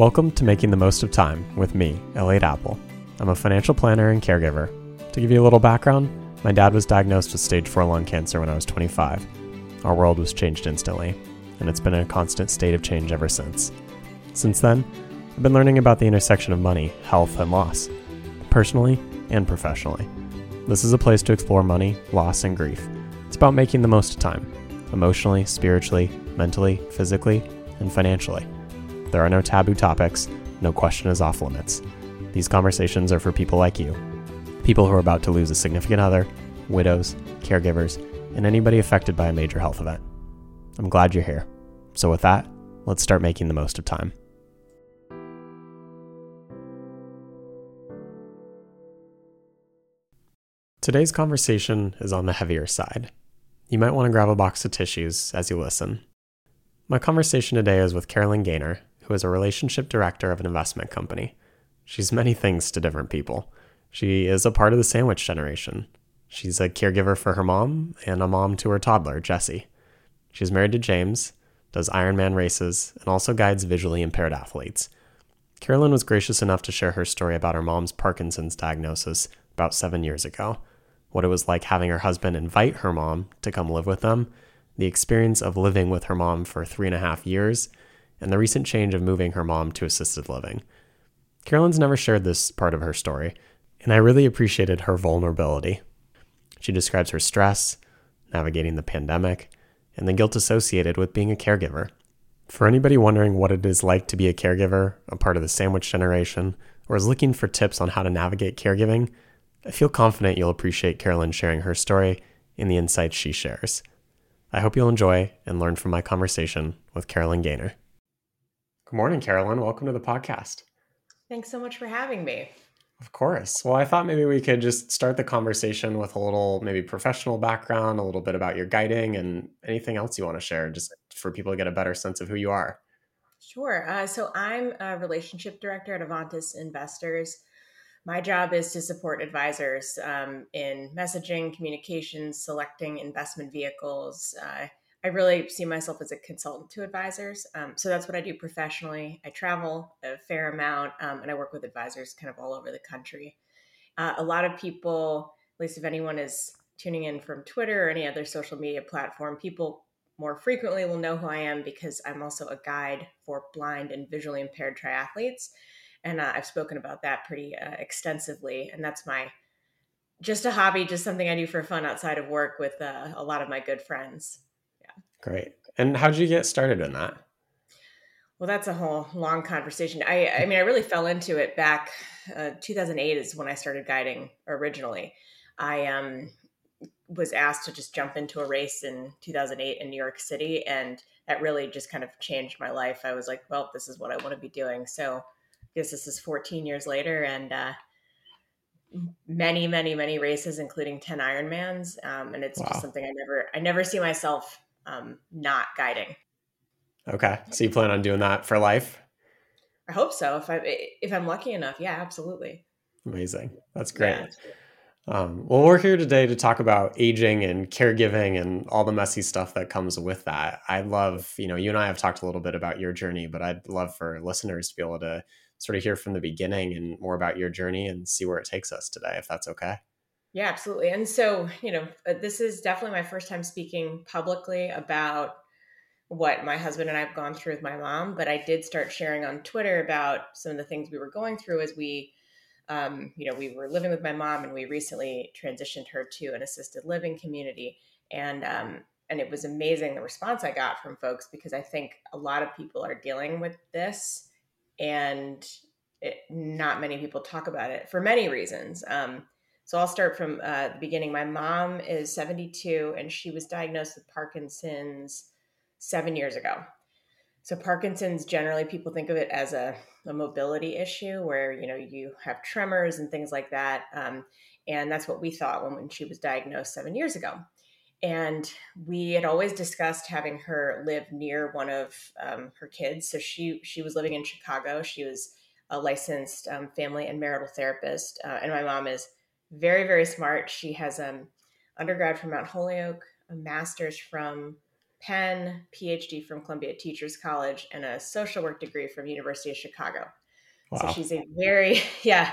Welcome to Making the Most of Time with me, Elliot Apple. I'm a financial planner and caregiver. To give you a little background, my dad was diagnosed with stage 4 lung cancer when I was 25. Our world was changed instantly, and it's been a constant state of change ever since. Since then, I've been learning about the intersection of money, health, and loss, personally and professionally. This is a place to explore money, loss, and grief. It's about making the most of time, emotionally, spiritually, mentally, physically, and financially. There are no taboo topics, no question is off limits. These conversations are for people like you, people who are about to lose a significant other, widows, caregivers, and anybody affected by a major health event. I'm glad you're here. So, with that, let's start making the most of time. Today's conversation is on the heavier side. You might want to grab a box of tissues as you listen. My conversation today is with Carolyn Gaynor, who is a relationship director of an investment company. She's many things to different people. She is a part of the sandwich generation. She's a caregiver for her mom and a mom to her toddler, Jesse. She's married to James, does Ironman races, and also guides visually impaired athletes. Carolyn was gracious enough to share her story about her mom's Parkinson's diagnosis about seven years ago, what it was like having her husband invite her mom to come live with them, the experience of living with her mom for three and a half years, and the recent change of moving her mom to assisted living. Carolyn's never shared this part of her story, and I really appreciated her vulnerability. She describes her stress, navigating the pandemic, and the guilt associated with being a caregiver. For anybody wondering what it is like to be a caregiver, a part of the sandwich generation, or is looking for tips on how to navigate caregiving, I feel confident you'll appreciate Carolyn sharing her story and the insights she shares. I hope you'll enjoy and learn from my conversation with Carolyn Gaynor. Good morning, Carolyn. Welcome to the podcast. Thanks so much for having me. Of course. Well, I thought maybe we could just start the conversation with a little maybe professional background, a little bit about your guiding, and anything else you want to share, just for people to get a better sense of who you are. Sure. Uh, so I'm a relationship director at Avantis Investors. My job is to support advisors um, in messaging, communications, selecting investment vehicles, uh, I really see myself as a consultant to advisors. Um, so that's what I do professionally. I travel a fair amount um, and I work with advisors kind of all over the country. Uh, a lot of people, at least if anyone is tuning in from Twitter or any other social media platform, people more frequently will know who I am because I'm also a guide for blind and visually impaired triathletes. And uh, I've spoken about that pretty uh, extensively. And that's my just a hobby, just something I do for fun outside of work with uh, a lot of my good friends. Great. And how did you get started in that? Well, that's a whole long conversation. I, I mean, I really fell into it back. Uh, 2008 is when I started guiding originally. I um, was asked to just jump into a race in 2008 in New York City, and that really just kind of changed my life. I was like, well, this is what I want to be doing. So, I guess this is 14 years later, and uh, many, many, many races, including 10 Ironmans, um, and it's wow. just something I never, I never see myself um, not guiding. Okay, so you plan on doing that for life? I hope so. If I if I'm lucky enough, yeah, absolutely. Amazing. That's great. Yeah. Um, well, we're here today to talk about aging and caregiving and all the messy stuff that comes with that. I'd love, you know, you and I have talked a little bit about your journey, but I'd love for listeners to be able to sort of hear from the beginning and more about your journey and see where it takes us today, if that's okay. Yeah, absolutely. And so, you know, uh, this is definitely my first time speaking publicly about what my husband and I have gone through with my mom, but I did start sharing on Twitter about some of the things we were going through as we, um, you know, we were living with my mom and we recently transitioned her to an assisted living community. And, um, and it was amazing the response I got from folks because I think a lot of people are dealing with this and it, not many people talk about it for many reasons. Um, so I'll start from uh, the beginning. My mom is 72 and she was diagnosed with Parkinson's seven years ago. So Parkinson's generally people think of it as a, a mobility issue where you know you have tremors and things like that, um, and that's what we thought when, when she was diagnosed seven years ago. And we had always discussed having her live near one of um, her kids. So she she was living in Chicago. She was a licensed um, family and marital therapist, uh, and my mom is very very smart. She has an undergrad from Mount Holyoke, a master's from Penn, PhD from Columbia Teachers College, and a social work degree from University of Chicago. Wow. So she's a very, yeah,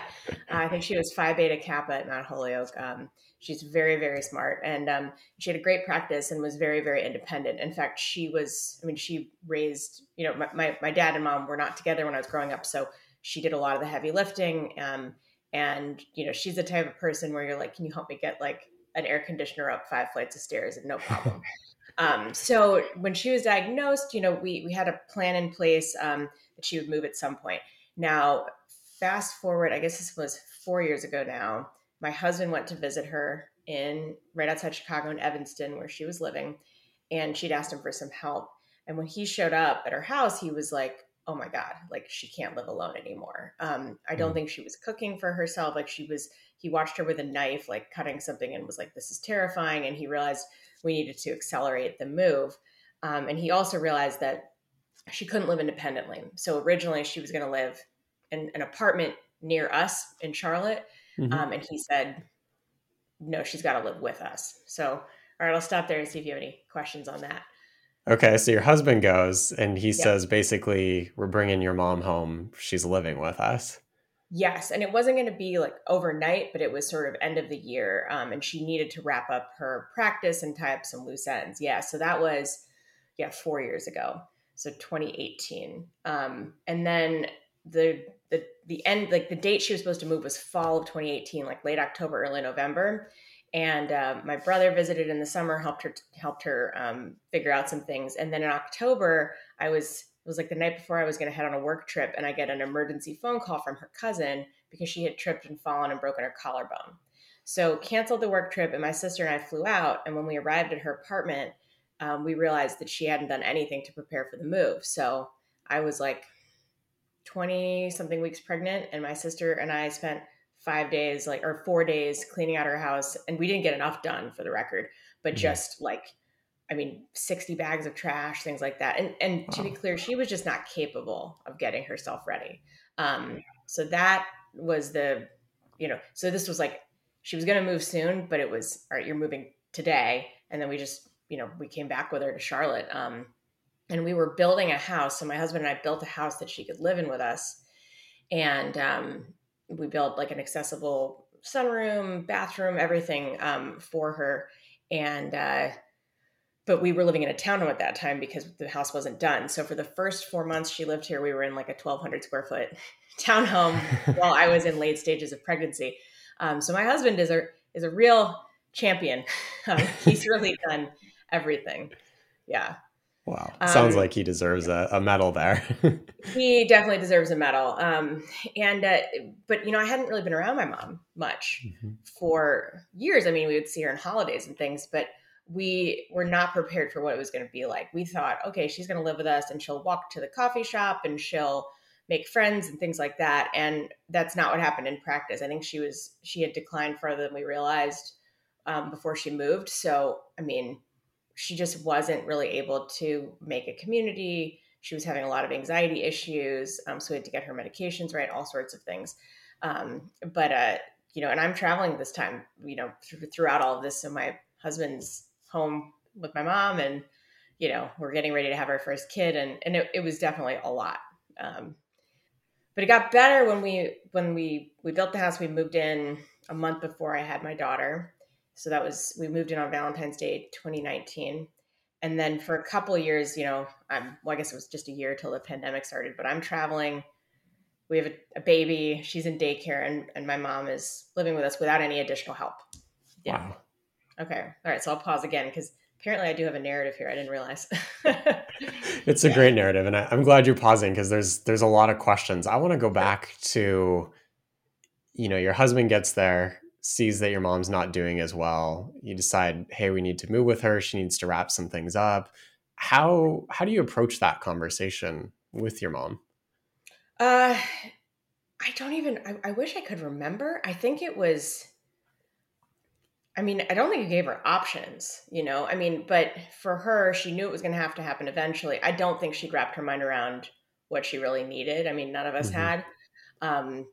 I think she was Phi Beta Kappa at Mount Holyoke. Um, she's very, very smart. And um, she had a great practice and was very, very independent. In fact, she was, I mean, she raised, you know, my, my, my dad and mom were not together when I was growing up. So she did a lot of the heavy lifting. Um, and, you know, she's the type of person where you're like, can you help me get like an air conditioner up five flights of stairs and no problem. um, so when she was diagnosed, you know, we, we had a plan in place um, that she would move at some point. Now, fast forward, I guess this was four years ago now. My husband went to visit her in right outside Chicago in Evanston, where she was living, and she'd asked him for some help. And when he showed up at her house, he was like, "Oh my god, like she can't live alone anymore." Um, I don't mm. think she was cooking for herself. Like she was, he watched her with a knife, like cutting something, and was like, "This is terrifying." And he realized we needed to accelerate the move. Um, and he also realized that she couldn't live independently. So originally she was going to live in an apartment near us in Charlotte. Mm-hmm. Um, and he said, no, she's got to live with us. So, all right, I'll stop there and see if you have any questions on that. Okay, so your husband goes and he says basically, we're bringing your mom home. She's living with us. Yes, and it wasn't going to be like overnight, but it was sort of end of the year, um, and she needed to wrap up her practice and tie up some loose ends. Yeah, so that was yeah four years ago so 2018 um, and then the the the end like the date she was supposed to move was fall of 2018 like late october early november and uh, my brother visited in the summer helped her helped her um, figure out some things and then in october i was it was like the night before i was going to head on a work trip and i get an emergency phone call from her cousin because she had tripped and fallen and broken her collarbone so canceled the work trip and my sister and i flew out and when we arrived at her apartment um, we realized that she hadn't done anything to prepare for the move. So I was like 20 something weeks pregnant, and my sister and I spent five days, like, or four days cleaning out her house. And we didn't get enough done for the record, but mm-hmm. just like, I mean, 60 bags of trash, things like that. And, and wow. to be clear, she was just not capable of getting herself ready. Um, so that was the, you know, so this was like, she was going to move soon, but it was, all right, you're moving today. And then we just you know, we came back with her to Charlotte. Um, and we were building a house. So my husband and I built a house that she could live in with us. And um, we built like an accessible sunroom, bathroom, everything um, for her. And, uh, but we were living in a townhome at that time because the house wasn't done. So for the first four months she lived here, we were in like a 1200 square foot townhome while I was in late stages of pregnancy. Um, so my husband is a, is a real champion. Um, he's really done everything. Yeah. Wow. Sounds um, like he deserves a, a medal there. he definitely deserves a medal. Um, and, uh, but, you know, I hadn't really been around my mom much mm-hmm. for years. I mean, we would see her in holidays and things, but we were not prepared for what it was going to be like. We thought, okay, she's going to live with us and she'll walk to the coffee shop and she'll make friends and things like that. And that's not what happened in practice. I think she was, she had declined further than we realized um, before she moved. So, I mean, she just wasn't really able to make a community. She was having a lot of anxiety issues. Um, so we had to get her medications right, all sorts of things. Um, but, uh, you know, and I'm traveling this time, you know, th- throughout all of this. So my husband's home with my mom and, you know, we're getting ready to have our first kid. And, and it, it was definitely a lot. Um, but it got better when we, when we, we built the house, we moved in a month before I had my daughter so that was we moved in on Valentine's Day 2019. And then for a couple years, you know, I'm well, I guess it was just a year till the pandemic started, but I'm traveling. We have a, a baby, she's in daycare, and, and my mom is living with us without any additional help. Yeah. Wow. Okay. All right. So I'll pause again because apparently I do have a narrative here. I didn't realize. it's a great narrative, and I, am glad you're pausing because there's there's a lot of questions. I want to go back to, you know, your husband gets there sees that your mom's not doing as well you decide hey we need to move with her she needs to wrap some things up how how do you approach that conversation with your mom uh i don't even I, I wish i could remember i think it was I mean, I don't think you gave her options, you know? I mean, but for her, she knew it was going to have to happen eventually. I don't think she wrapped her mind around what she really needed. I mean, none of us mm-hmm. had. Um,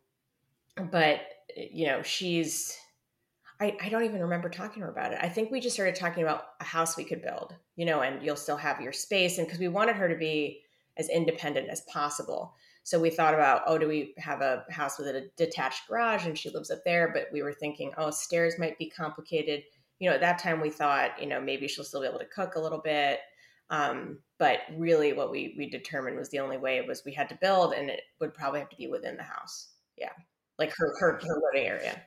but, you know, she's, I, I don't even remember talking to her about it. I think we just started talking about a house we could build, you know, and you'll still have your space. And because we wanted her to be as independent as possible. So we thought about, oh, do we have a house with a detached garage and she lives up there? But we were thinking, oh, stairs might be complicated. You know, at that time we thought, you know, maybe she'll still be able to cook a little bit. Um, but really what we we determined was the only way was we had to build and it would probably have to be within the house. Yeah. Like her her, her living area.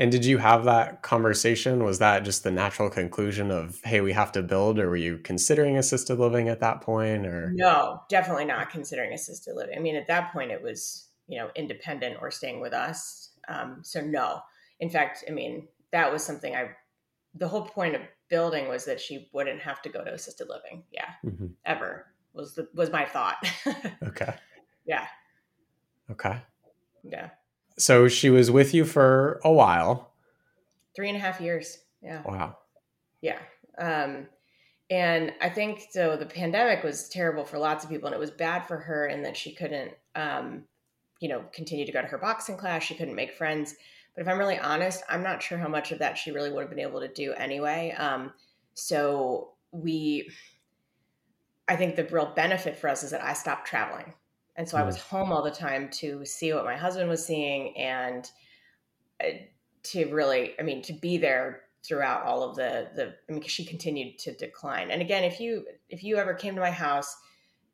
And did you have that conversation? Was that just the natural conclusion of, hey, we have to build, or were you considering assisted living at that point? Or no, definitely not considering assisted living. I mean, at that point, it was you know independent or staying with us. Um, so no, in fact, I mean that was something I. The whole point of building was that she wouldn't have to go to assisted living. Yeah, mm-hmm. ever was the was my thought. okay. Yeah. Okay. Yeah. So she was with you for a while. Three and a half years. Yeah. Wow. Yeah. Um, and I think so. The pandemic was terrible for lots of people, and it was bad for her in that she couldn't, um, you know, continue to go to her boxing class. She couldn't make friends. But if I'm really honest, I'm not sure how much of that she really would have been able to do anyway. Um, so we, I think the real benefit for us is that I stopped traveling. And so I was mm. home all the time to see what my husband was seeing and uh, to really, I mean, to be there throughout all of the the I mean, she continued to decline. And again, if you if you ever came to my house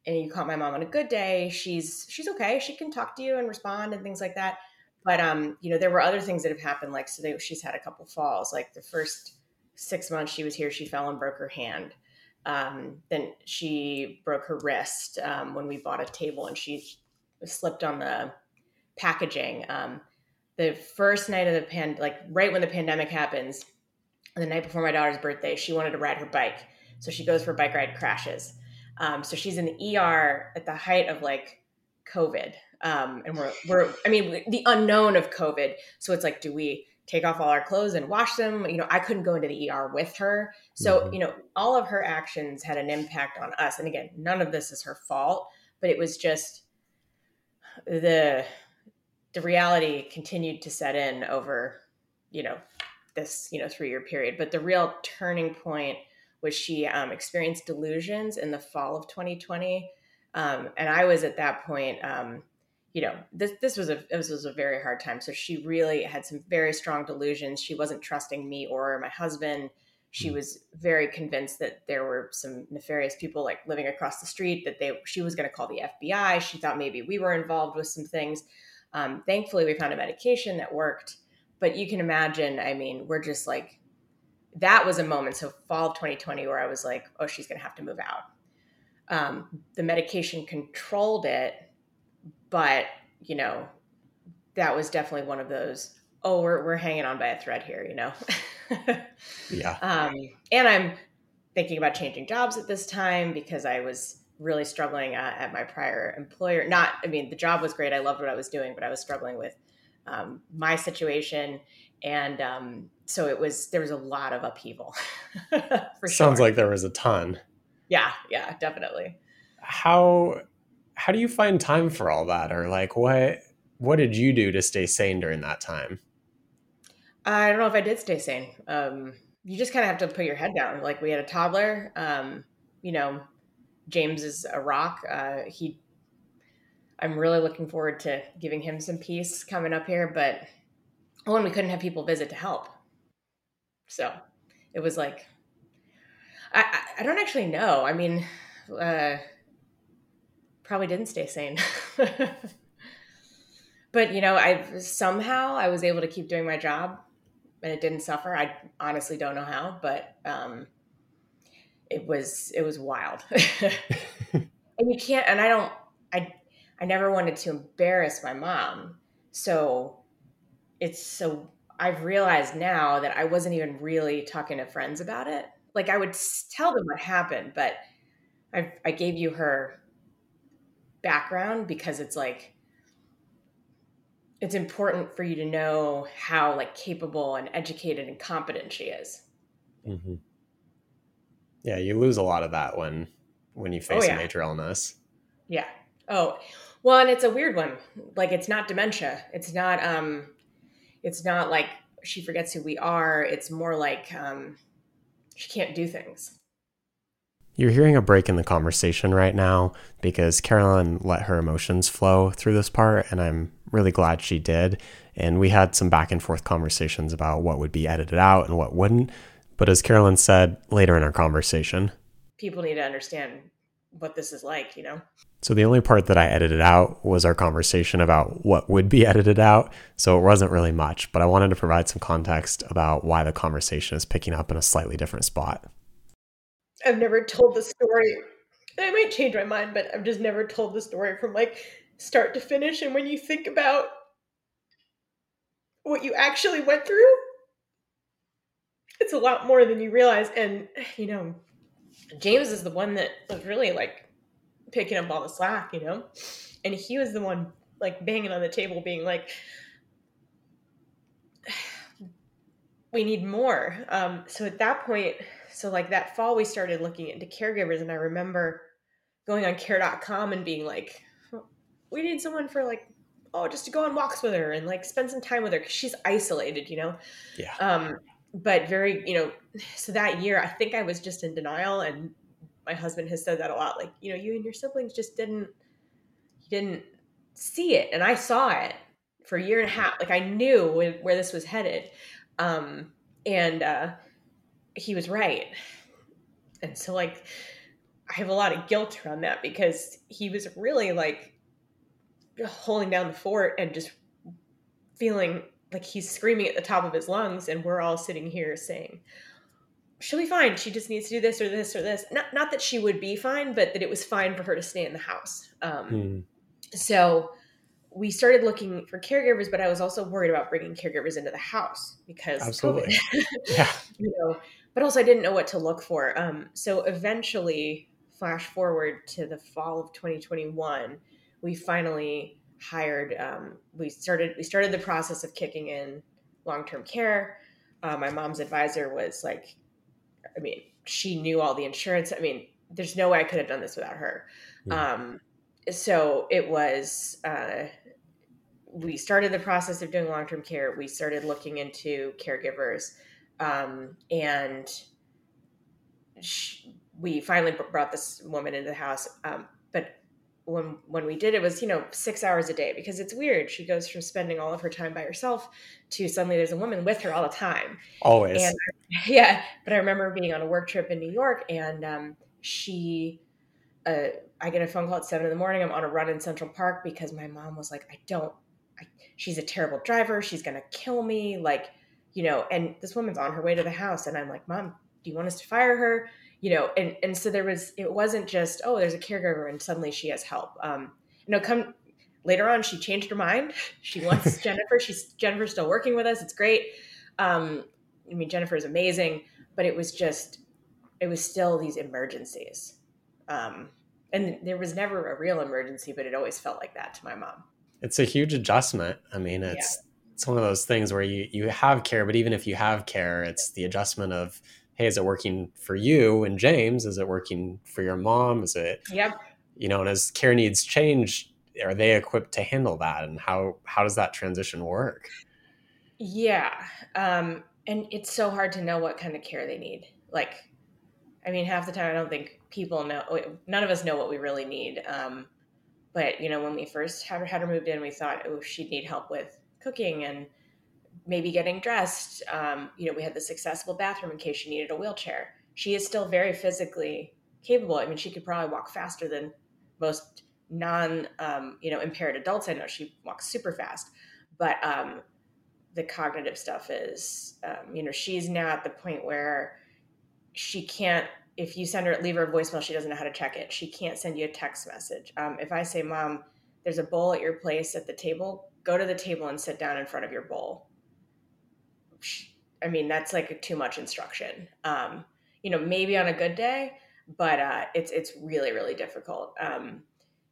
and you caught my mom on a good day, she's she's okay. She can talk to you and respond and things like that. But um, you know, there were other things that have happened. Like so, they, she's had a couple falls. Like the first six months she was here, she fell and broke her hand. Um, then she broke her wrist um, when we bought a table and she slipped on the packaging. Um, the first night of the pan, like right when the pandemic happens, the night before my daughter's birthday, she wanted to ride her bike. So she goes for a bike ride, crashes. Um, so she's in the ER at the height of like COVID. Um, and we're, we're, I mean, the unknown of COVID. So it's like, do we take off all our clothes and wash them. You know, I couldn't go into the ER with her. So, mm-hmm. you know, all of her actions had an impact on us. And again, none of this is her fault, but it was just the the reality continued to set in over, you know, this, you know, 3-year period. But the real turning point was she um, experienced delusions in the fall of 2020. Um, and I was at that point um, you know this this was a this was a very hard time. So she really had some very strong delusions. She wasn't trusting me or my husband. She hmm. was very convinced that there were some nefarious people like living across the street that they she was going to call the fbi she thought maybe we were involved with some things. Um, thankfully we found a medication that worked. But you can imagine i mean we're just like that was a moment so fall of 2020 where i was like oh she's going to have to move out. Um, the medication controlled it but you know that was definitely one of those oh we're, we're hanging on by a thread here you know? Yeah. Um, and i'm thinking about changing jobs at this time because i was really struggling uh, at my prior employer. Not i mean the job was great i loved what i was doing but i was struggling with um, my situation. And um, so it was there was a lot of upheaval sounds like there was a ton. Yeah yeah definitely. How how do you find time for all that? Or like what what did you do to stay sane during that time? I don't know if i did stay sane. Um, you just kind of have to put your head down. Like we had a toddler um, you know james is a rock. Uh, he i'm really looking forward to giving him some peace coming up here but oh and we couldn't have people visit to help. So it was like i i, I don't actually know. I mean uh, probably didn't stay sane. but you know, I somehow I was able to keep doing my job and it didn't suffer. I honestly don't know how, but um, it was it was wild. and you can't and I don't I I never wanted to embarrass my mom. So it's so I've realized now that I wasn't even really talking to friends about it. Like I would tell them what happened, but I, I gave you her background because it's like it's important for you to know how like capable and educated and competent she is mm-hmm. yeah you lose a lot of that when when you face oh, yeah. a major illness yeah oh well and it's a weird one like it's not dementia it's not um it's not like she forgets who we are. It's more like um, she can't do things. You're hearing a break in the conversation right now because Carolyn let her emotions flow through this part, and I'm really glad she did. And we had some back and forth conversations about what would be edited out and what wouldn't. But as Carolyn said later in our conversation, people need to understand what this is like, you know? So the only part that I edited out was our conversation about what would be edited out. So it wasn't really much, but I wanted to provide some context about why the conversation is picking up in a slightly different spot. I've never told the story. I might change my mind, but I've just never told the story from like start to finish. And when you think about what you actually went through, it's a lot more than you realize. And, you know, James is the one that was really like picking up all the slack, you know? And he was the one like banging on the table, being like, we need more. Um, so at that point, so like that fall, we started looking into caregivers, and I remember going on care.com and being like, we need someone for like, oh, just to go on walks with her and like spend some time with her because she's isolated, you know? Yeah. Um, but very, you know, so that year, I think I was just in denial, and my husband has said that a lot. Like, you know, you and your siblings just didn't, didn't see it, and I saw it for a year and a half. Like, I knew where this was headed, um, and uh, he was right. And so, like, I have a lot of guilt around that because he was really like holding down the fort and just feeling like he's screaming at the top of his lungs and we're all sitting here saying she'll be fine. She just needs to do this or this or this. Not not that she would be fine but that it was fine for her to stay in the house. Um, hmm. so we started looking for caregivers but i was also worried about bringing caregivers into the house because absolutely. Yeah. You know but also i didn't know what to look for. Um, so eventually flash forward to the fall of 2021 we finally hired um, we started we started the process of kicking in long-term care. Uh, my mom's advisor was like i mean she knew all the insurance. I mean there's no way i could have done this without her. Yeah. um, so it was uh, we started the process of doing long-term care. We started looking into caregivers um, and she, we finally brought this woman into the house um, but when when we did it was you know six hours a day because it's weird. She goes from spending all of her time by herself to suddenly there's a woman with her all the time. Always. And yeah but i remember being on a work trip in new york and um, she uh, i get a phone call at seven in the morning. I'm on a run in central park because my mom was like i don't I, she's a terrible driver. She's gonna kill me. Like you know and this woman's on her way to the house and i'm like mom do you want us to fire her you know, and and so there was it wasn't just oh there's a caregiver and suddenly she has help. Um, you know, come later on she changed her mind. She wants Jennifer. She's Jennifer's still working with us. It's great. Um, I mean Jennifer is amazing, but it was just it was still these emergencies. Um, and there was never a real emergency, but it always felt like that to my mom. It's a huge adjustment. I mean, it's. It's one of those things where you you have care, but even if you have care, it's the adjustment of hey, is it working for you and James? Is it working for your mom? Is it, yep. you know, and as care needs change, are they equipped to handle that? And how, how does that transition work? Yeah. Um, and it's so hard to know what kind of care they need. Like, I mean, half the time I don't think people know, none of us know what we really need. Um, but you know, when we first had her, had her moved in, we thought, oh, she'd need help with cooking and maybe getting dressed. Um, you know, we had this accessible bathroom in case she needed a wheelchair. She is still very physically capable. I mean, she could probably walk faster than most non, um, you know, impaired adults. I know she walks super fast, but um, the cognitive stuff is, um, you know, she's now at the point where she can't. If you send her leave her a voicemail, she doesn't know how to check it. She can't send you a text message. Um, if I say, "Mom, there's a bowl at your place at the table," go to the table and sit down in front of your bowl I mean, that's like too much instruction. Um, you know, maybe on a good day, but uh, it's it's really really difficult. Um,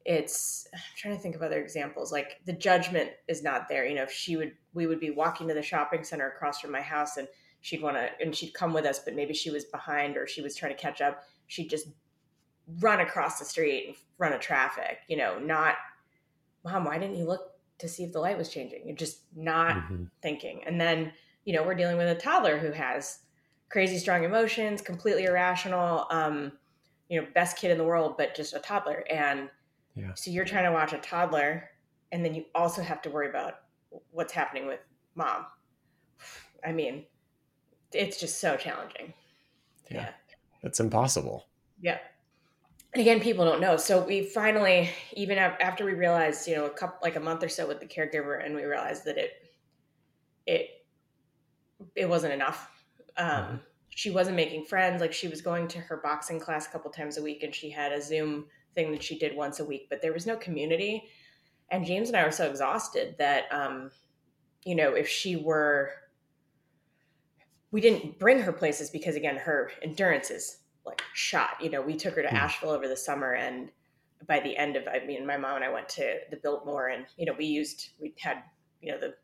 it's I'm trying to think of other examples. Like the judgment is not there. You know, if she would, we would be walking to the shopping center across from my house, and she'd want to, and she'd come with us, but maybe she was behind or she was trying to catch up. She'd just run across the street and run a traffic. You know, not, mom, why didn't you look to see if the light was changing? You're just not mm-hmm. thinking, and then you know, we're dealing with a toddler who has crazy strong emotions, completely irrational, um, you know, best kid in the world, but just a toddler. And yeah. so you're trying to watch a toddler, and then you also have to worry about what's happening with mom. I mean, it's just so challenging. Yeah. yeah. It's impossible. Yeah. And again, people don't know. So we finally, even after we realized, you know, a couple, like a month or so with the caregiver, and we realized that it, it, it wasn't enough. Um, mm-hmm. She wasn't making friends. Like she was going to her boxing class a couple times a week, and she had a Zoom thing that she did once a week, but there was no community. And James and I were so exhausted that, um, you know, if she were, we didn't bring her places because again, her endurance is like shot. You know, we took her to mm. Asheville over the summer and by the end of I mean my mom and I went to the Biltmore and you know we used we had you know the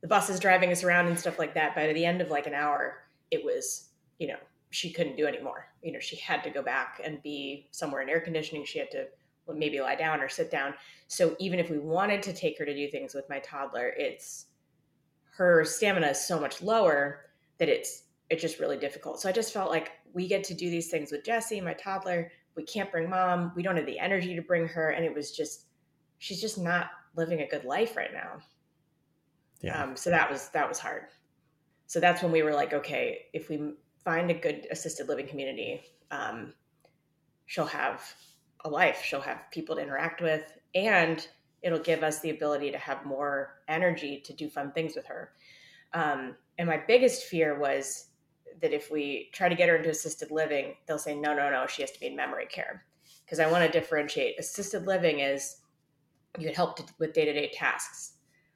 the buses driving us around and stuff like that. By the end of like an hour, it was you know she couldn't do anymore. You know she had to go back and be somewhere in air conditioning. She had to maybe lie down or sit down. So even if we wanted to take her to do things with my toddler, it's her stamina is so much lower that it's it's just really difficult. So I just felt like we get to do these things with Jesse, my toddler. We can't bring mom. We don't have the energy to bring her. And it was just, she's just not living a good life right now. Yeah. Um, so that was, that was hard. So that's when we were like, okay, if we find a good assisted living community, um, she'll have a life, she'll have people to interact with, and it'll give us the ability to have more energy to do fun things with her. Um, and my biggest fear was that if we try to get her into assisted living, they'll say, no, no, no, she has to be in memory care. Because I want to differentiate. Assisted living is you can help to, with day to day tasks.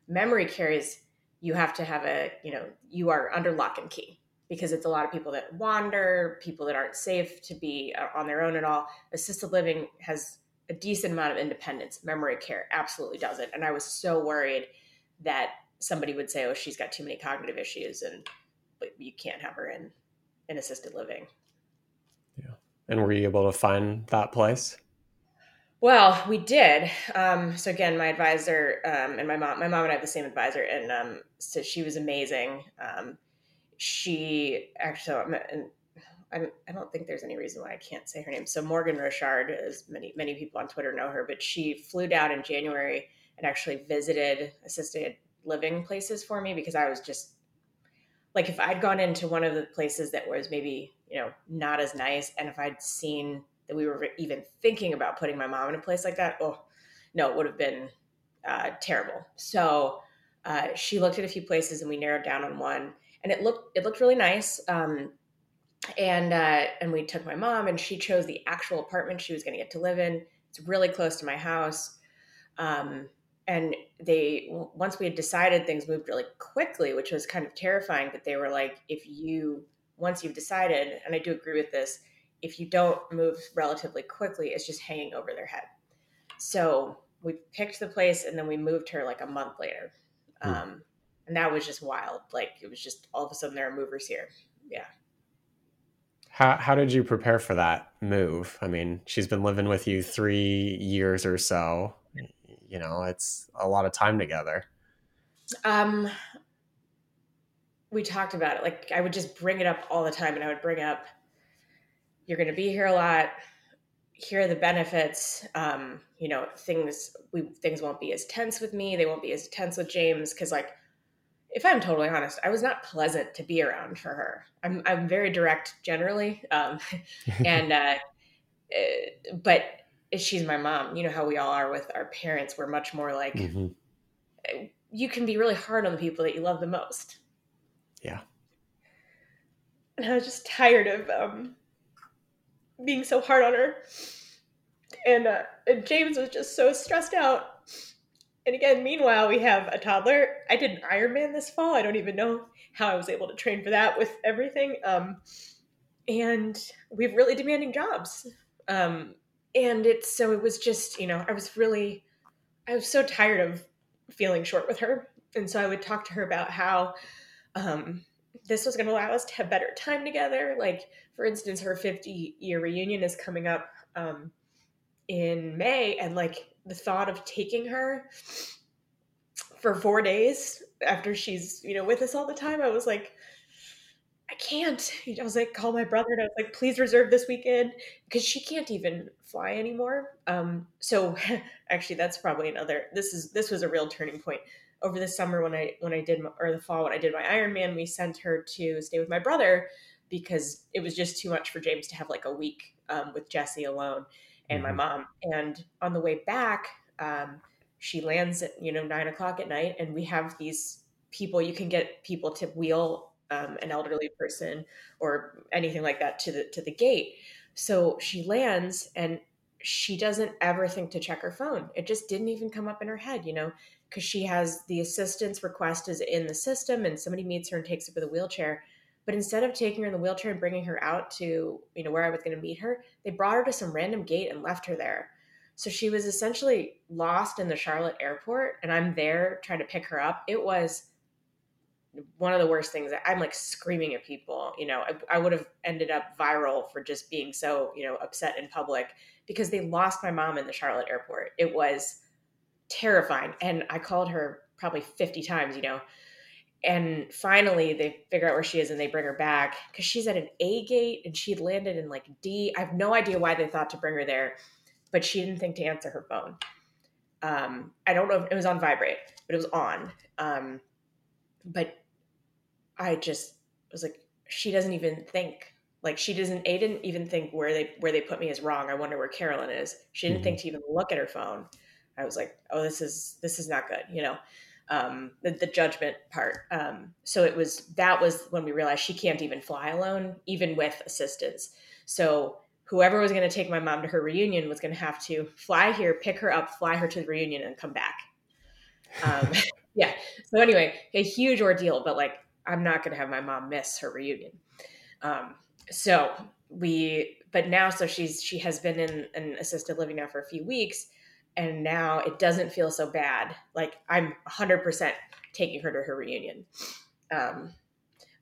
Memory care is you have to have a, you know, you are under lock and key because it's a lot of people that wander, people that aren't safe to be uh, on their own at all. Assisted living has a decent amount of independence. Memory care absolutely doesn't. And I was so worried that somebody would say, oh, she's got too many cognitive issues and but you can't have her in in assisted living. Yeah. And were you able to find that place? Well, we did. Um, so again, my advisor um, and my mom, my mom and I have the same advisor, and um, so she was amazing. Um, she actually, and I, I don't think there's any reason why I can't say her name. So Morgan Rochard, as many many people on Twitter know her, but she flew down in January and actually visited assisted living places for me because I was just like if I'd gone into one of the places that was maybe, you know, not as nice, and if I'd seen that we were even thinking about putting my mom in a place like that, oh, no, it would have been uh, terrible. So uh, she looked at a few places, and we narrowed down on one, and it looked it looked really nice. Um, and uh, and we took my mom, and she chose the actual apartment she was going to get to live in. It's really close to my house. Um, and they once we had decided things moved really quickly which was kind of terrifying but they were like if you once you've decided and i do agree with this if you don't move relatively quickly it's just hanging over their head. So we picked the place and then we moved her like a month later. Mm. um, and that was just wild. Like it was just all of a sudden there are movers here. Yeah. How, how did you prepare for that move? I mean she's been living with you three years or so you know it's a lot of time together. Um we talked about it. Like i would just bring it up all the time and i would bring up you're going to be here a lot. Here are the benefits. Um you know things we things won't be as tense with me. They won't be as tense with james. Because like if i'm totally honest i was not pleasant to be around for her. I'm i'm very direct generally um and uh eh, but she's my mom. You know how we all are with our parents. We're much more like mm-hmm. you can be really hard on the people that you love the most. Yeah. And I was just tired of um, being so hard on her. And, uh, and James was just so stressed out. And again, meanwhile, we have a toddler. I did an Ironman this fall. I don't even know how I was able to train for that with everything. Um, and we have really demanding jobs. Um, and it's so it was just you know i was really i was so tired of feeling short with her. And so i would talk to her about how um, this was going to allow us to have better time together. Like for instance her 50 year reunion is coming up um, in may and like the thought of taking her for four days after she's you know with us all the time, I was like, I can't. I was like, call my brother and I was like, please reserve this weekend because she can't even fly anymore. Um, so actually, that's probably another. This is this was a real turning point over the summer when I when I did my, or the fall when I did my Ironman. We sent her to stay with my brother because it was just too much for James to have like a week um, with Jesse alone and mm-hmm. my mom. And on the way back, um, she lands at you know nine o'clock at night, and we have these people. You can get people to wheel um, an elderly person or anything like that to the to the gate. So she lands and she doesn't ever think to check her phone. It just didn't even come up in her head, you know, because she has the assistance request is in the system and somebody meets her and takes her with the wheelchair. But instead of taking her in the wheelchair and bringing her out to, you know, where I was going to meet her, they brought her to some random gate and left her there. So she was essentially lost in the Charlotte airport and I'm there trying to pick her up. It was one of the worst things i'm like screaming at people you know I, I, would have ended up viral for just being so you know upset in public because they lost my mom in the charlotte airport. It was terrifying and i called her probably 50 times you know and finally they figure out where she is and they bring her back because she's at an a gate and she'd landed in like d. I have no idea why they thought to bring her there but she didn't think to answer her phone. Um, i don't know if it was on vibrate but it was on. Um, but I just was like, she doesn't even think. Like she doesn't. A didn't even think where they where they put me is wrong. I wonder where Carolyn is. She didn't mm-hmm. think to even look at her phone. I was like, oh, this is this is not good. You know, um, the, the judgment part. Um, so it was that was when we realized she can't even fly alone, even with assistance. So whoever was going to take my mom to her reunion was going to have to fly here, pick her up, fly her to the reunion, and come back. Um, yeah. So anyway, a huge ordeal, but like I'm not going to have my mom miss her reunion. Um, so we, but now, so she's she has been in an assisted living now for a few weeks, and now it doesn't feel so bad. Like I'm 100 percent taking her to her reunion. Um,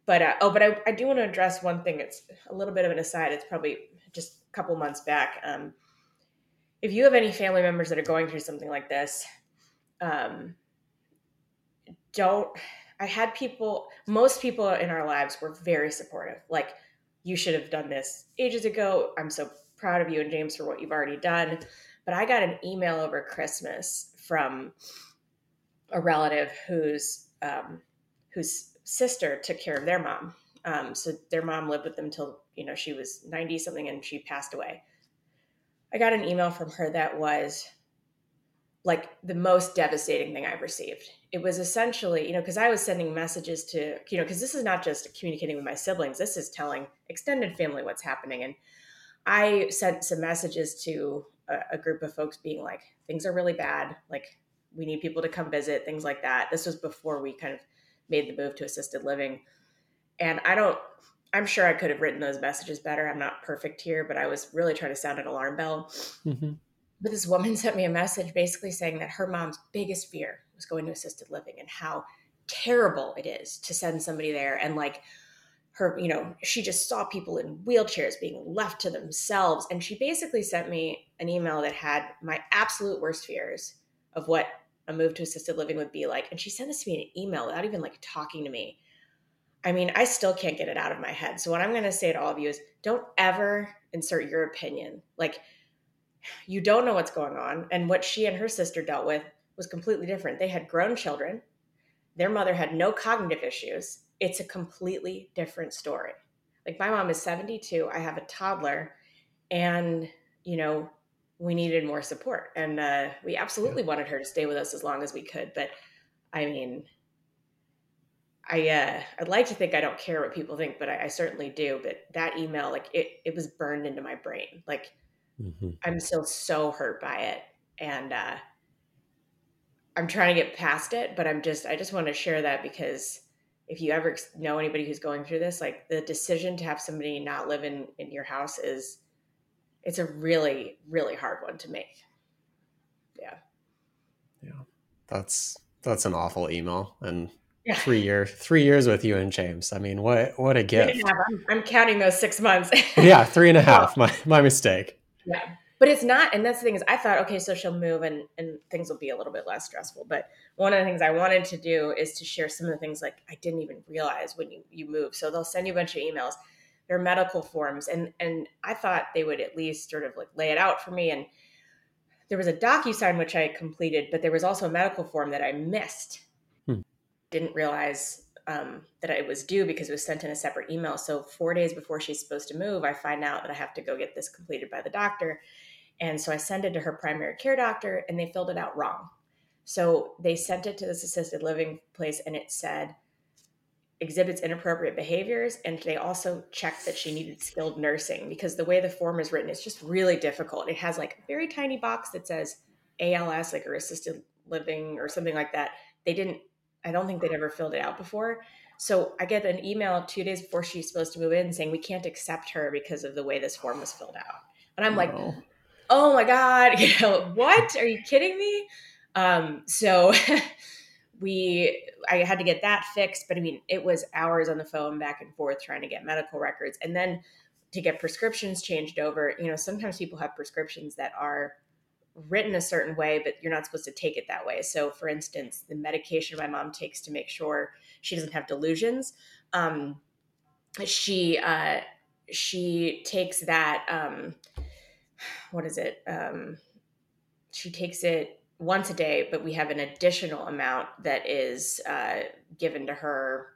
but uh, oh, but I, I do want to address one thing. It's a little bit of an aside. It's probably just a couple months back. Um, if you have any family members that are going through something like this, um, don't I had people, most people in our lives were very supportive. Like, you should have done this ages ago. I'm so proud of you and James for what you've already done. But I got an email over Christmas from a relative whose um, whose sister took care of their mom. Um, so their mom lived with them until you know she was 90 something and she passed away. I got an email from her that was like the most devastating thing I've received. It was essentially, you know, because I was sending messages to, you know, because this is not just communicating with my siblings, this is telling extended family what's happening. And I sent some messages to a, a group of folks being like, things are really bad. Like, we need people to come visit, things like that. This was before we kind of made the move to assisted living. And I don't, I'm sure I could have written those messages better. I'm not perfect here, but I was really trying to sound an alarm bell. Mm-hmm. But this woman sent me a message basically saying that her mom's biggest fear was going to assisted living and how terrible it is to send somebody there and like her you know she just saw people in wheelchairs being left to themselves. And she basically sent me an email that had my absolute worst fears of what a move to assisted living would be like. And she sent this to me in an email without even like talking to me. I mean i still can't get it out of my head. So what i'm going to say to all of you is don't ever insert your opinion. Like you don't know what's going on. And what she and her sister dealt with was completely different. They had grown children, their mother had no cognitive issues. It's a completely different story. Like my mom is 72, I have a toddler, and, you know, we needed more support. And uh, we absolutely yeah. wanted her to stay with us as long as we could. But I mean, I uh, I'd like to think I don't care what people think, but I, I certainly do. But that email, like it, it was burned into my brain. Like Mm-hmm. I'm still so hurt by it. And uh, I'm trying to get past it, but I'm just, I just want to share that because if you ever know anybody who's going through this, like the decision to have somebody not live in, in your house is, it's a really, really hard one to make. Yeah. Yeah. That's, that's an awful email. And yeah. three year three years with you and James. I mean, what what a gift! I'm, I'm, counting those six months. yeah, three and a half. My my mistake. Yeah. But it's not and that's the thing is i thought okay so she'll move and and things will be a little bit less stressful but one of the things i wanted to do is to share some of the things like i didn't even realize when you you move so they'll send you a bunch of emails they're medical forms and and i thought they would at least sort of like lay it out for me and there was a docu-sign which i completed but there was also a medical form that i missed hmm. didn't realize um, that it was due because it was sent in a separate email. So four days before she's supposed to move, I find out that I have to go get this completed by the doctor. And so I send it to her primary care doctor and they filled it out wrong. So they sent it to this assisted living place and it said exhibits inappropriate behaviors. And they also checked that she needed skilled nursing because the way the form is written is just really difficult. It has like a very tiny box that says ALS, like or assisted living or something like that. They didn't I don't think they'd ever filled it out before. So I get an email two days before she's supposed to move in saying we can't accept her because of the way this form was filled out. And I'm like, oh my God, what? Are you kidding me? Um, so we I had to get that fixed, but I mean it was hours on the phone back and forth trying to get medical records and then to get prescriptions changed over. You know, sometimes people have prescriptions that are written a certain way, but you're not supposed to take it that way. So, for instance, the medication my mom takes to make sure she doesn't have delusions, um, she uh, she takes that. Um, what is it? Um, she takes it once a day, but we have an additional amount that is uh, given to her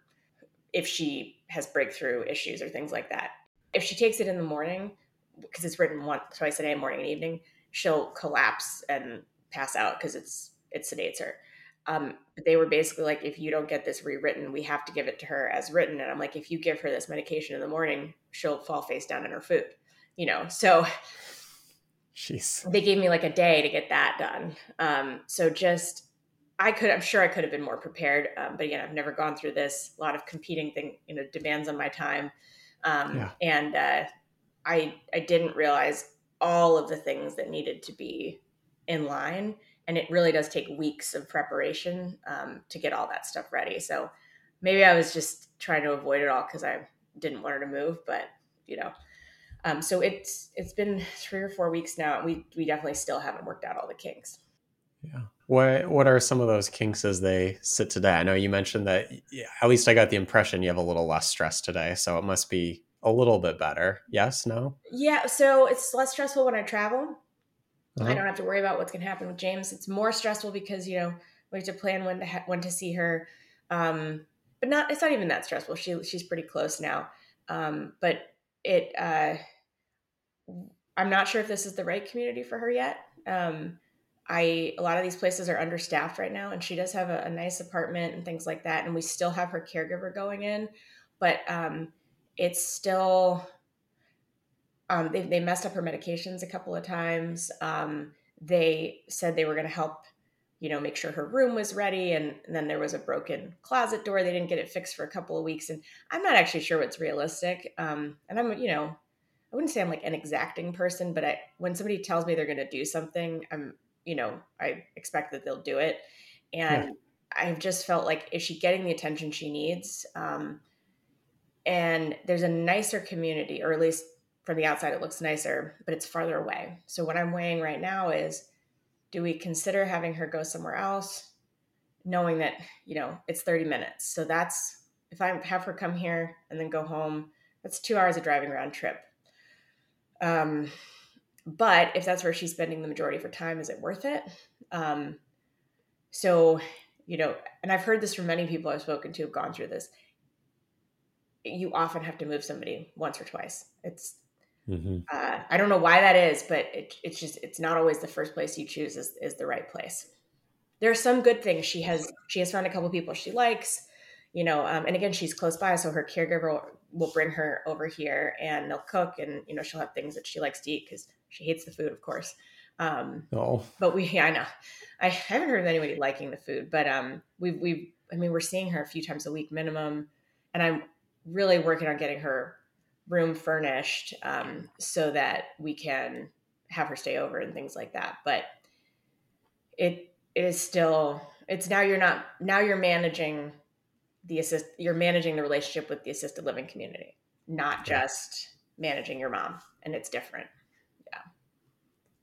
if she has breakthrough issues or things like that. If she takes it in the morning, because it's written once twice a day, morning and evening, she'll collapse and pass out because it's it sedates her. Um, but they were basically like, if you don't get this rewritten, we have to give it to her as written. And I'm like, if you give her this medication in the morning, she'll fall face down in her food, you know. So, Jeez. they gave me like a day to get that done. Um, so just, I could, I'm sure I could have been more prepared. Um, but again, I've never gone through this. A lot of competing thing, you know, demands on my time. Um, yeah. And uh, I, I didn't realize all of the things that needed to be in line. And it really does take weeks of preparation um, to get all that stuff ready. So maybe I was just trying to avoid it all because I didn't want her to move, but you know. Um, so it's it's been three or four weeks now. We we definitely still haven't worked out all the kinks. Yeah. What what are some of those kinks as they sit today? I know you mentioned that. At least I got the impression you have a little less stress today, so it must be a little bit better. Yes, no? Yeah, so it's less stressful when I travel. Uh-huh. I don't have to worry about what's going to happen with James. It's more stressful because, you know, we have to plan when to ha- when to see her. Um, but not it's not even that stressful. She she's pretty close now. Um, but it uh, I'm not sure if this is the right community for her yet. Um, I a lot of these places are understaffed right now, and she does have a, a nice apartment and things like that, and we still have her caregiver going in, but um, it's still um, they, they messed up her medications a couple of times um, they said they were going to help you know make sure her room was ready and, and, then there was a broken closet door they didn't get it fixed for a couple of weeks and i'm not actually sure what's realistic um, and i'm you know i wouldn't say i'm like an exacting person but i when somebody tells me they're going to do something i'm you know i expect that they'll do it and yeah. i've just felt like is she getting the attention she needs um, and there's a nicer community, or at least from the outside, it looks nicer, but it's farther away. So, what I'm weighing right now is do we consider having her go somewhere else, knowing that, you know, it's 30 minutes? So, that's if I have her come here and then go home, that's two hours of driving round trip. Um, but if that's where she's spending the majority of her time, is it worth it? Um, so, you know, and I've heard this from many people I've spoken to have gone through this you often have to move somebody once or twice. It's mm-hmm. uh, I don't know why that is, but it, it's just it's not always the first place you choose is, is the right place. There are some good things she has. She has found a couple people she likes, you know. Um, and again, she's close by, so her caregiver will bring her over here, and they'll cook, and you know she'll have things that she likes to eat because she hates the food, of course. Um, oh, but we, yeah, I know. I haven't heard of anybody liking the food, but um, we've we've. I mean, we're seeing her a few times a week minimum, and I'm really working on getting her room furnished um, so that we can have her stay over and things like that. But it, it is still it's now you're not now you're managing the assist you're managing the relationship with the assisted living community, not just managing your mom, and it's different. Yeah.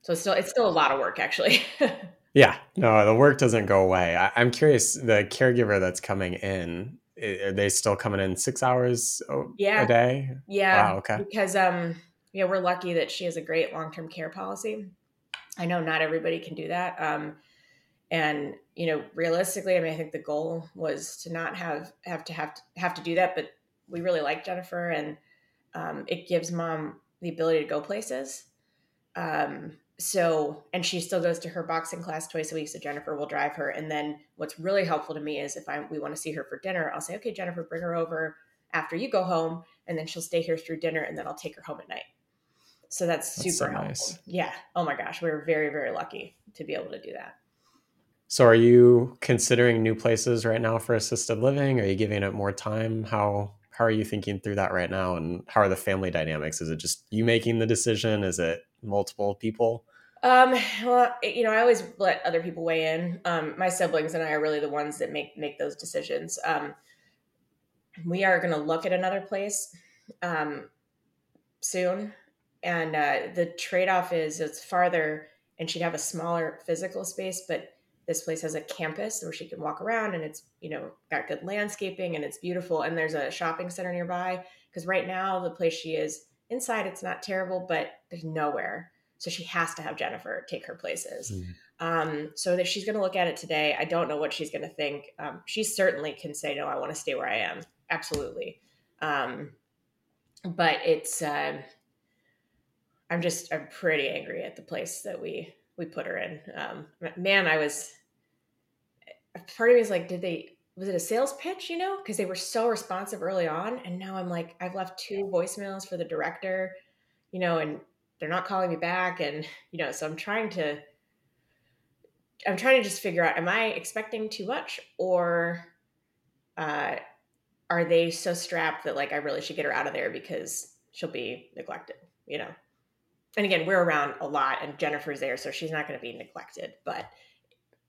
So it's still it's still a lot of work actually. yeah, no, the work doesn't go away. I, I'm curious, the caregiver that's coming in, are they still coming in six hours yeah. a day? Yeah. Wow, okay. Because um yeah, we're lucky that she has a great long-term care policy. I know not everybody can do that. Um and you know realistically i mean i think the goal was to not have have to have to have to do that but we really like jennifer and um, it gives mom the ability to go places. Um, so and she still goes to her boxing class twice a week so jennifer will drive her. And then what's really helpful to me is if i we want to see her for dinner i'll say okay jennifer bring her over after you go home and then she'll stay here through dinner and then i'll take her home at night. So that's, that's super so helpful. nice. yeah. Oh my gosh we're very very lucky to be able to do that so are you considering new places right now for assisted living? Are you giving it more time? How how are you thinking through that right now? And how are the family dynamics? Is it just you making the decision? Is it multiple people? Um, well, you know, I always let other people weigh in. Um, my siblings and I are really the ones that make make those decisions. Um, we are going to look at another place um, soon, and uh, the trade off is it's farther, and she'd have a smaller physical space, but this place has a campus where she can walk around, and it's you know got good landscaping and it's beautiful, and there's a shopping center nearby. Because right now the place she is inside, it's not terrible, but there's nowhere so she has to have Jennifer take her places. Mm. Um, so that she's going to look at it today. I don't know what she's going to think. Um, she certainly can say, no, I want to stay where I am. Absolutely. Um, but it's, uh, I'm just, I'm pretty angry at the place that we, we put her in. Um, man, I was, part of me is like, did they, was it a sales pitch, you know? Because they were so responsive early on. And now I'm like, I've left two voicemails for the director, you know, and they're not calling me back and you know so i'm trying to i'm trying to just figure out am i expecting too much or uh, are they so strapped that like i really should get her out of there because she'll be neglected you know and again we're around a lot and jennifer's there so she's not going to be neglected but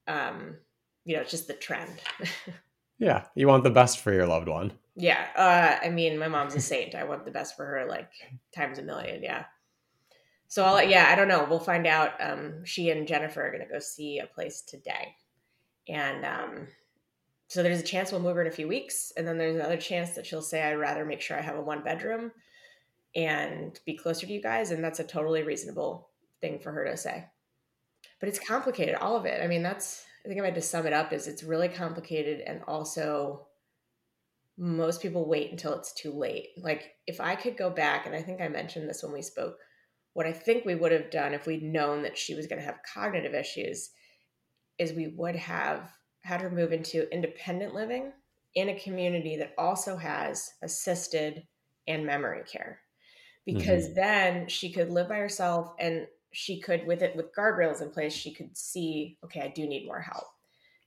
um you know it's just the trend yeah you want the best for your loved one yeah uh i mean my mom's a saint i want the best for her like times a million yeah so I'll, yeah, I don't know. We'll find out. Um, she and Jennifer are going to go see a place today. And um, so there's a chance we'll move her in a few weeks. And then there's another chance that she'll say, I'd rather make sure I have a one bedroom and be closer to you guys. And that's a totally reasonable thing for her to say. But it's complicated, all of it. I mean, that's, I think if I had to sum it up, is it's really complicated and also most people wait until it's too late. Like if I could go back, and I think I mentioned this when we spoke, what I think we would have done if we'd known that she was going to have cognitive issues is we would have had her move into independent living in a community that also has assisted and memory care because mm-hmm. then she could live by herself and she could with it with guardrails in place she could see okay i do need more help.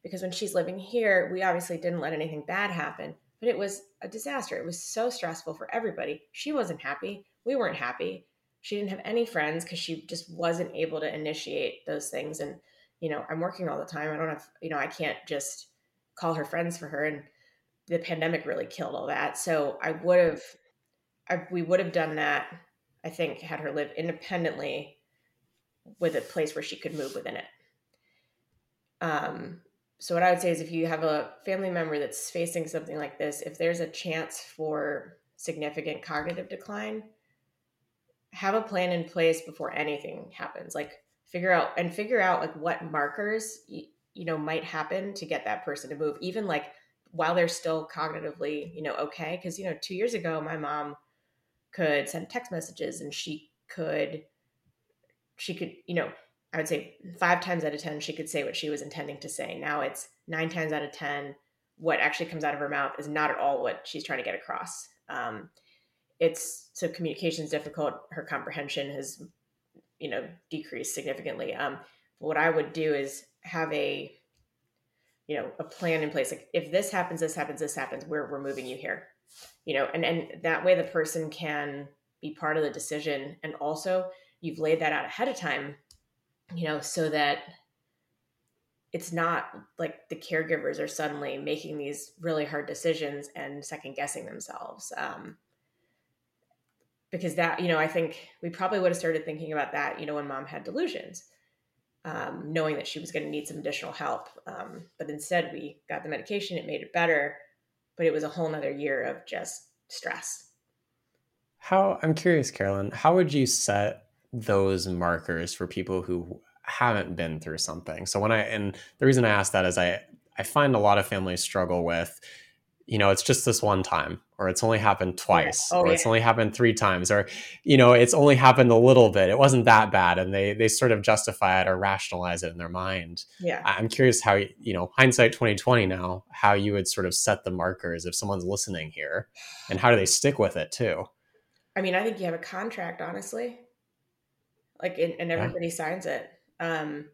Because when she's living here we obviously didn't let anything bad happen but it was a disaster. It was so stressful for everybody. She wasn't happy. We weren't happy. She didn't have any friends because she just wasn't able to initiate those things. And you know i'm working all the time. I don't have you know i can't just call her friends for her. And the pandemic really killed all that. So i would have I, we would have done that i think had her live independently with a place where she could move within it. Um so what i would say is if you have a family member that's facing something like this if there's a chance for significant cognitive decline have a plan in place before anything happens. Like figure out and figure out like what markers you, you know might happen to get that person to move even like while they're still cognitively you know okay. Because you know two years ago my mom could send text messages and she could she could you know i would say five times out of ten she could say what she was intending to say now it's nine times out of ten what actually comes out of her mouth is not at all what she's trying to get across um, it's so communication is difficult. Her comprehension has, you know, decreased significantly. Um, what I would do is have a, you know, a plan in place. Like if this happens, this happens, this happens, we're, we're moving you here, you know, and, and that way the person can be part of the decision. And also you've laid that out ahead of time, you know, so that it's not like the caregivers are suddenly making these really hard decisions and second guessing themselves. Um, because that, you know, I think we probably would have started thinking about that, you know, when mom had delusions, um, knowing that she was going to need some additional help. Um, but instead, we got the medication, it made it better, but it was a whole nother year of just stress. How, I'm curious, Carolyn, how would you set those markers for people who haven't been through something? So when I, and the reason I ask that is I, I find a lot of families struggle with you know, it's just this one time, or it's only happened twice, yeah. oh, or yeah. it's only happened three times, or you know, it's only happened a little bit. It wasn't that bad, and they they sort of justify it or rationalize it in their mind. Yeah, I'm curious how you know, hindsight 2020 now, how you would sort of set the markers if someone's listening here, and how do they stick with it too? I mean, I think you have a contract, honestly, like, and, and everybody yeah. signs it. Um,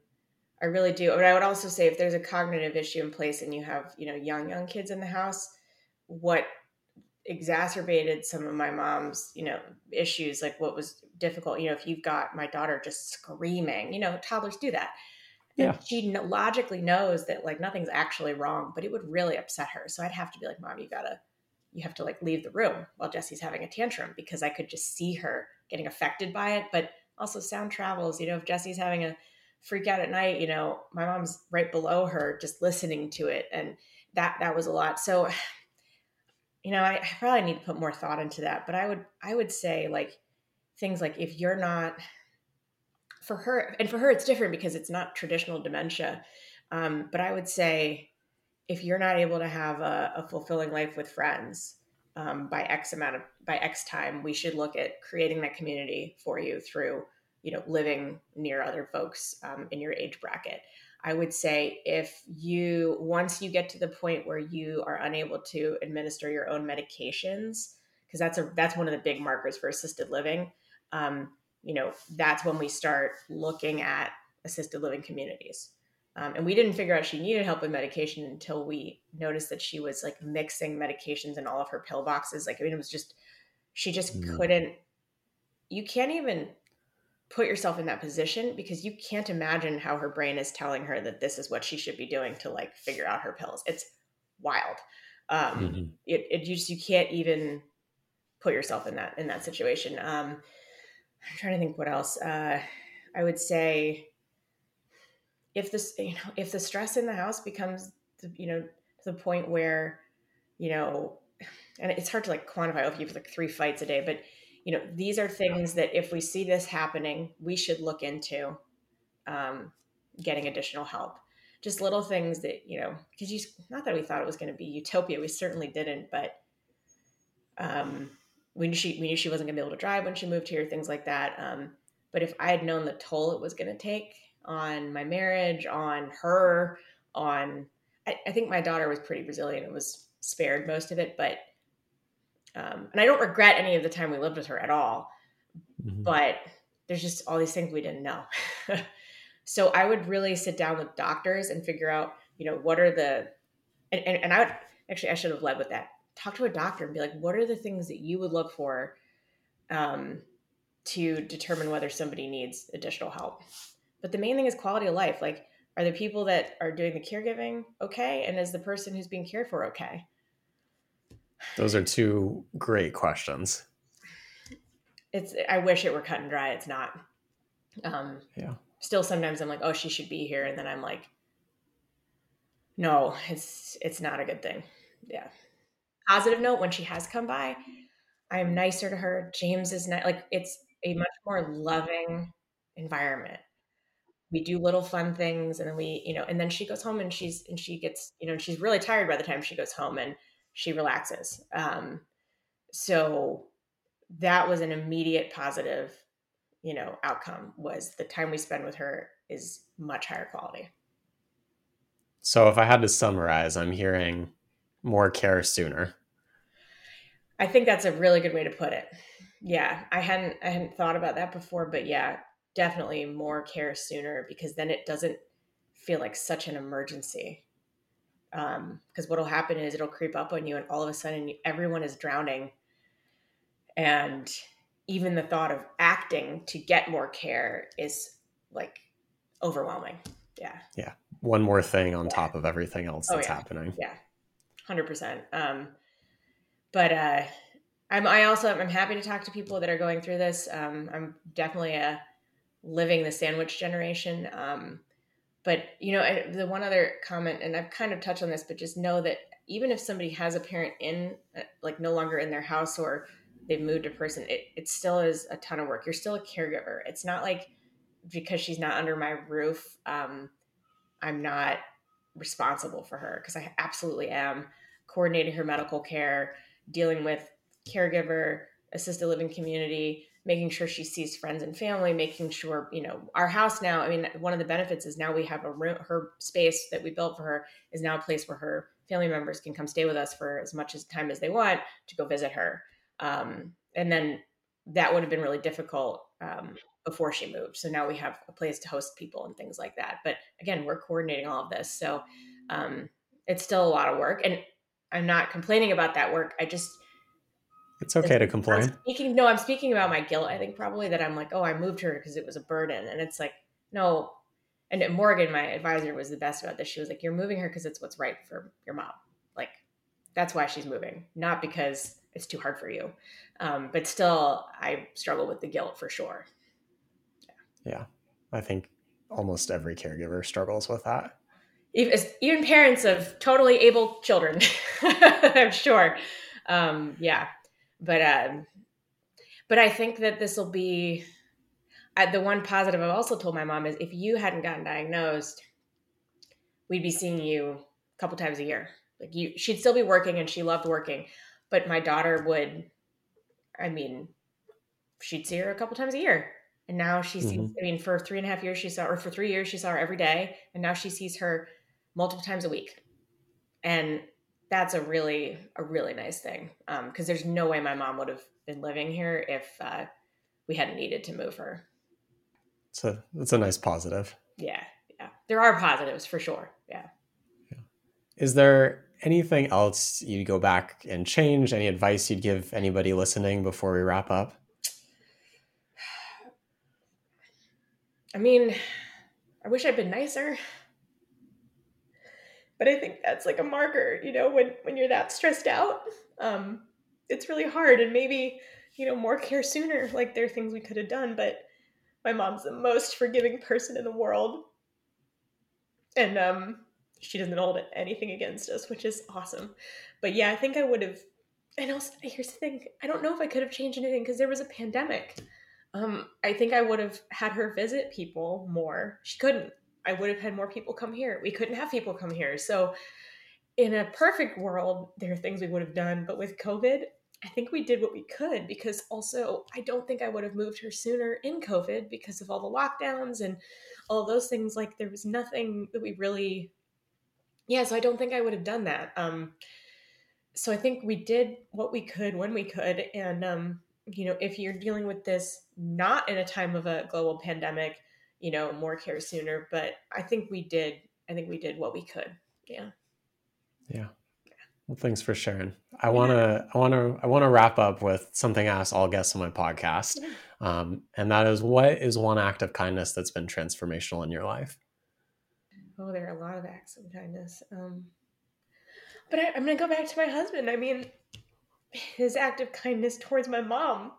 I really do. But I would also say if there's a cognitive issue in place and you have, you know, young, young kids in the house, what exacerbated some of my mom's you know issues like what was difficult you know if you've got my daughter just screaming you know toddlers do that yeah and she logically knows that like nothing's actually wrong but it would really upset her so i'd have to be like mom you gotta you have to like leave the room while jesse's having a tantrum because i could just see her getting affected by it but also sound travels you know if jesse's having a freak out at night you know my mom's right below her just listening to it and that that was a lot so you know, I, I probably need to put more thought into that. But I would I would say like things like if you're not for her and for her it's different because it's not traditional dementia. Um, but I would say if you're not able to have a, a fulfilling life with friends um, by X amount of by X time, we should look at creating that community for you through you know living near other folks um, in your age bracket. I would say if you, once you get to the point where you are unable to administer your own medications, because that's a that's one of the big markers for assisted living. Um, you know, that's when we start looking at assisted living communities. Um, and we didn't figure out she needed help with medication until we noticed that she was like mixing medications in all of her pill boxes. Like, I mean, it was just, she just mm. couldn't, you can't even put yourself in that position because you can't imagine how her brain is telling her that this is what she should be doing to like figure out her pills. It's wild. Um, mm-hmm. it, it just, you can't even put yourself in that, in that situation. Um, I'm trying to think what else, uh, I would say if this, you know, if the stress in the house becomes, you know, to the point where, you know, and it's hard to like quantify, if you have like three fights a day, but you know, these are things that if we see this happening, we should look into um, getting additional help. Just little things that, you know, because you, not that we thought it was going to be utopia, we certainly didn't, but um, we knew she, we knew she wasn't going to be able to drive when she moved here, things like that. Um, but if I had known the toll it was going to take on my marriage, on her, on, I, I think my daughter was pretty resilient and was spared most of it, but um, and I don't regret any of the time we lived with her at all. Mm-hmm. But there's just all these things we didn't know. so I would really sit down with doctors and figure out, you know, what are the, and, and, and I would actually, I should have led with that. Talk to a doctor and be like, what are the things that you would look for um, to determine whether somebody needs additional help? But the main thing is quality of life. Like, are the people that are doing the caregiving okay? And is the person who's being cared for okay? Those are two great questions. It's I wish it were cut and dry. It's not. Um, yeah. Still, sometimes I'm like, oh, she should be here, and then I'm like, no, it's it's not a good thing. Yeah. Positive note: when she has come by, I am nicer to her. James is not like it's a much more loving environment. We do little fun things, and then we, you know, and then she goes home and she's and she gets, you know, she's really tired by the time she goes home, and she relaxes. Um, so that was an immediate positive, you know, outcome was the time we spend with her is much higher quality. So if I had to summarize, I'm hearing more care sooner. I think that's a really good way to put it. Yeah, I hadn't I hadn't thought about that before, but yeah, definitely more care sooner because then it doesn't feel like such an emergency. Um, because um, what will happen is it'll creep up on you and all of a sudden everyone is drowning. And even the thought of acting to get more care is like overwhelming. Yeah. Yeah. One more thing on yeah. top of everything else oh, that's yeah. happening. Yeah. 100% um, but uh, I'm, I also I'm happy to talk to people that are going through this. Um, I'm definitely a living the sandwich generation. Um, but you know, the one other comment, and I've kind of touched on this, but just know that even if somebody has a parent in, uh, like, no longer in their house or they've moved a person, it, it still is a ton of work. You're still a caregiver. It's not like because she's not under my roof, um, I'm not responsible for her because I absolutely am coordinating her medical care, dealing with caregiver, assisted living community, making sure she sees friends and family, making sure, you know, our house now, I mean, one of the benefits is now we have a room, her space that we built for her is now a place where her family members can come stay with us for as much as time as they want to go visit her. Um, and then that would have been really difficult um, before she moved. So now we have a place to host people and things like that. But again, we're coordinating all of this. So um, it's still a lot of work. And I'm not complaining about that work. I just, it's okay to complain. I'm speaking, no, I'm speaking about my guilt. I think probably that I'm like, oh, I moved her because it was a burden. And it's like, no. And Morgan, my advisor, was the best about this. She was like, you're moving her because it's what's right for your mom. Like, that's why she's moving, not because it's too hard for you. Um, but still, I struggle with the guilt for sure. Yeah. yeah. I think almost every caregiver struggles with that. Even, even parents of totally able children, I'm sure. Um, yeah, but um, but I think that this will be uh, the one positive I've also told my mom is if you hadn't gotten diagnosed, we'd be seeing you a couple times a year. Like you, she'd still be working and she loved working, but my daughter would, I mean, she'd see her a couple times a year. And now she sees, mm-hmm. I mean, for three and a half years, she saw, or for three years, she saw her every day. And now she sees her multiple times a week. And that's a really a really nice thing because um, there's no way my mom would have been living here if uh, we hadn't needed to move her. So it's a nice positive. Yeah, yeah. There are positives for sure. Yeah. yeah. Is there anything else you'd go back and change? Any advice you'd give anybody listening before we wrap up? I mean, I wish I'd been nicer but I think that's like a marker, you know, when when you're that stressed out, um, it's really hard. And maybe you know more care sooner. Like there are things we could have done, but my mom's the most forgiving person in the world, and um, she doesn't hold anything against us, which is awesome. But yeah, I think I would have. And also, here's the thing: I don't know if I could have changed anything because there was a pandemic. Um, I think I would have had her visit people more. She couldn't. I would have had more people come here. We couldn't have people come here. So, in a perfect world, there are things we would have done. But with COVID, I think we did what we could because also I don't think I would have moved her sooner in COVID because of all the lockdowns and all those things. Like there was nothing that we really, yeah. So I don't think I would have done that. Um, so I think we did what we could when we could, and um, you know, if you're dealing with this not in a time of a global pandemic, you know, more care sooner. But I think we did. I think we did what we could. Yeah. Yeah. Well, thanks for sharing. I want to, I want to, I want to wrap up with something I ask all guests on my podcast, um, and that is, what is one act of kindness that's been transformational in your life? Oh, there are a lot of acts of kindness. Um, but I, I'm going to go back to my husband. I mean, his act of kindness towards my mom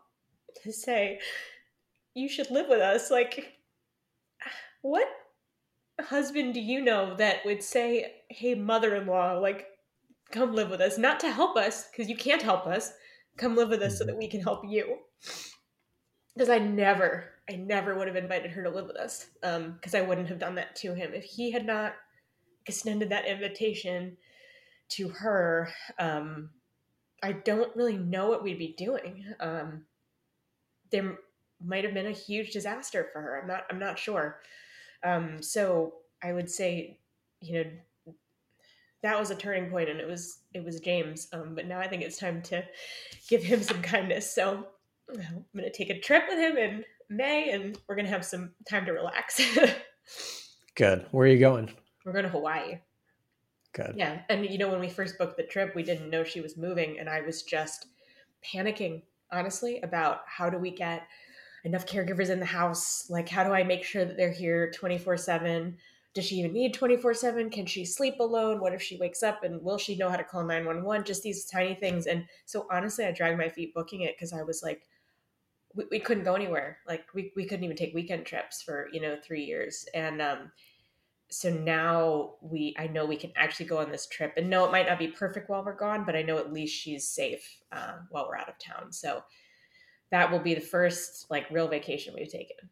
to say, "You should live with us." Like what husband do you know that would say, "Hey, mother-in-law, like come live with us, not to help us because you can't help us. Come live with us so that we can help you." Because I never, I never would have invited her to live with us. Um, because I wouldn't have done that to him if he had not extended that invitation to her. Um, I don't really know what we'd be doing. Um, there might have been a huge disaster for her. I'm not. I'm not sure. Um, so I would say, you know, that was a turning point, and it was it was James. Um, but now I think it's time to give him some kindness. So I'm going to take a trip with him in May, and we're going to have some time to relax. Good. Where are you going? We're going to Hawaii. Good. Yeah, and you know when we first booked the trip, we didn't know she was moving, and I was just panicking, honestly, about how do we get enough caregivers in the house? Like how do i make sure that they're here 24 7 does she even need 24 7 can she sleep alone? What if she wakes up and will she know how to call 911 just these tiny things. And so honestly i dragged my feet booking it because i was like we, we couldn't go anywhere. Like we, we couldn't even take weekend trips for you know three years. And um so now we i know we can actually go on this trip. And no it might not be perfect while we're gone but i know at least she's safe uh, while we're out of town. So that will be the first like real vacation we've taken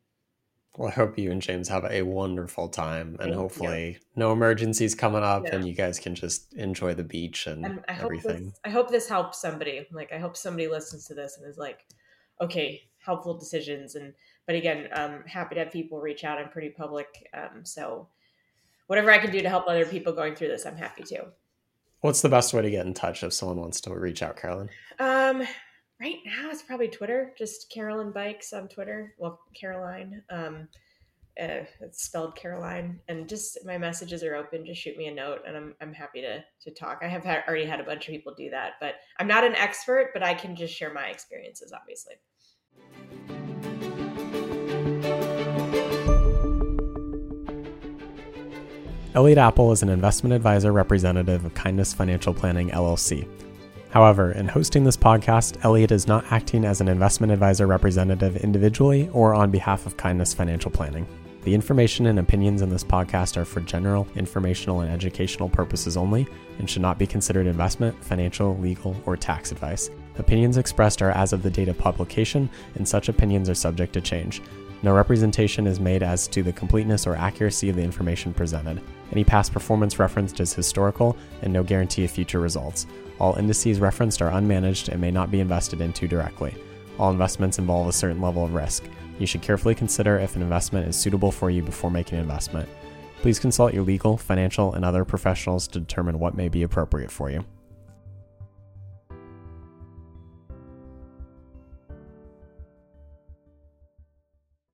well, I hope you and James have a wonderful time, and hopefully, no emergencies coming up, yeah. and you guys can just enjoy the beach and, and I everything. Hope this, I hope this helps somebody. Like, I hope somebody listens to this and is like, okay, helpful decisions. And but again, um, happy to have people reach out. I'm pretty public, um, so whatever I can do to help other people going through this, I'm happy to. What's the best way to get in touch if someone wants to reach out, Carolyn? Um, right now it's probably Twitter, just Carolyn Bikes on Twitter. Well, Caroline. Um, uh, it's spelled Caroline, and just my messages are open. Just shoot me a note, and I'm I'm happy to to talk. I have already had a bunch of people do that, but I'm not an expert, but I can just share my experiences, obviously. Elliot Apple is an investment advisor representative of Kindness Financial Planning LLC. However, in hosting this podcast, Elliot is not acting as an investment advisor representative individually or on behalf of Kindness Financial Planning. The information and opinions in this podcast are for general, informational, and educational purposes only and should not be considered investment, financial, legal, or tax advice. Opinions expressed are as of the date of publication, and such opinions are subject to change. No representation is made as to the completeness or accuracy of the information presented. Any past performance referenced is historical and no guarantee of future results. All indices referenced are unmanaged and may not be invested into directly. All investments involve a certain level of risk. You should carefully consider if an investment is suitable for you before making an investment. Please consult your legal, financial, and other professionals to determine what may be appropriate for you.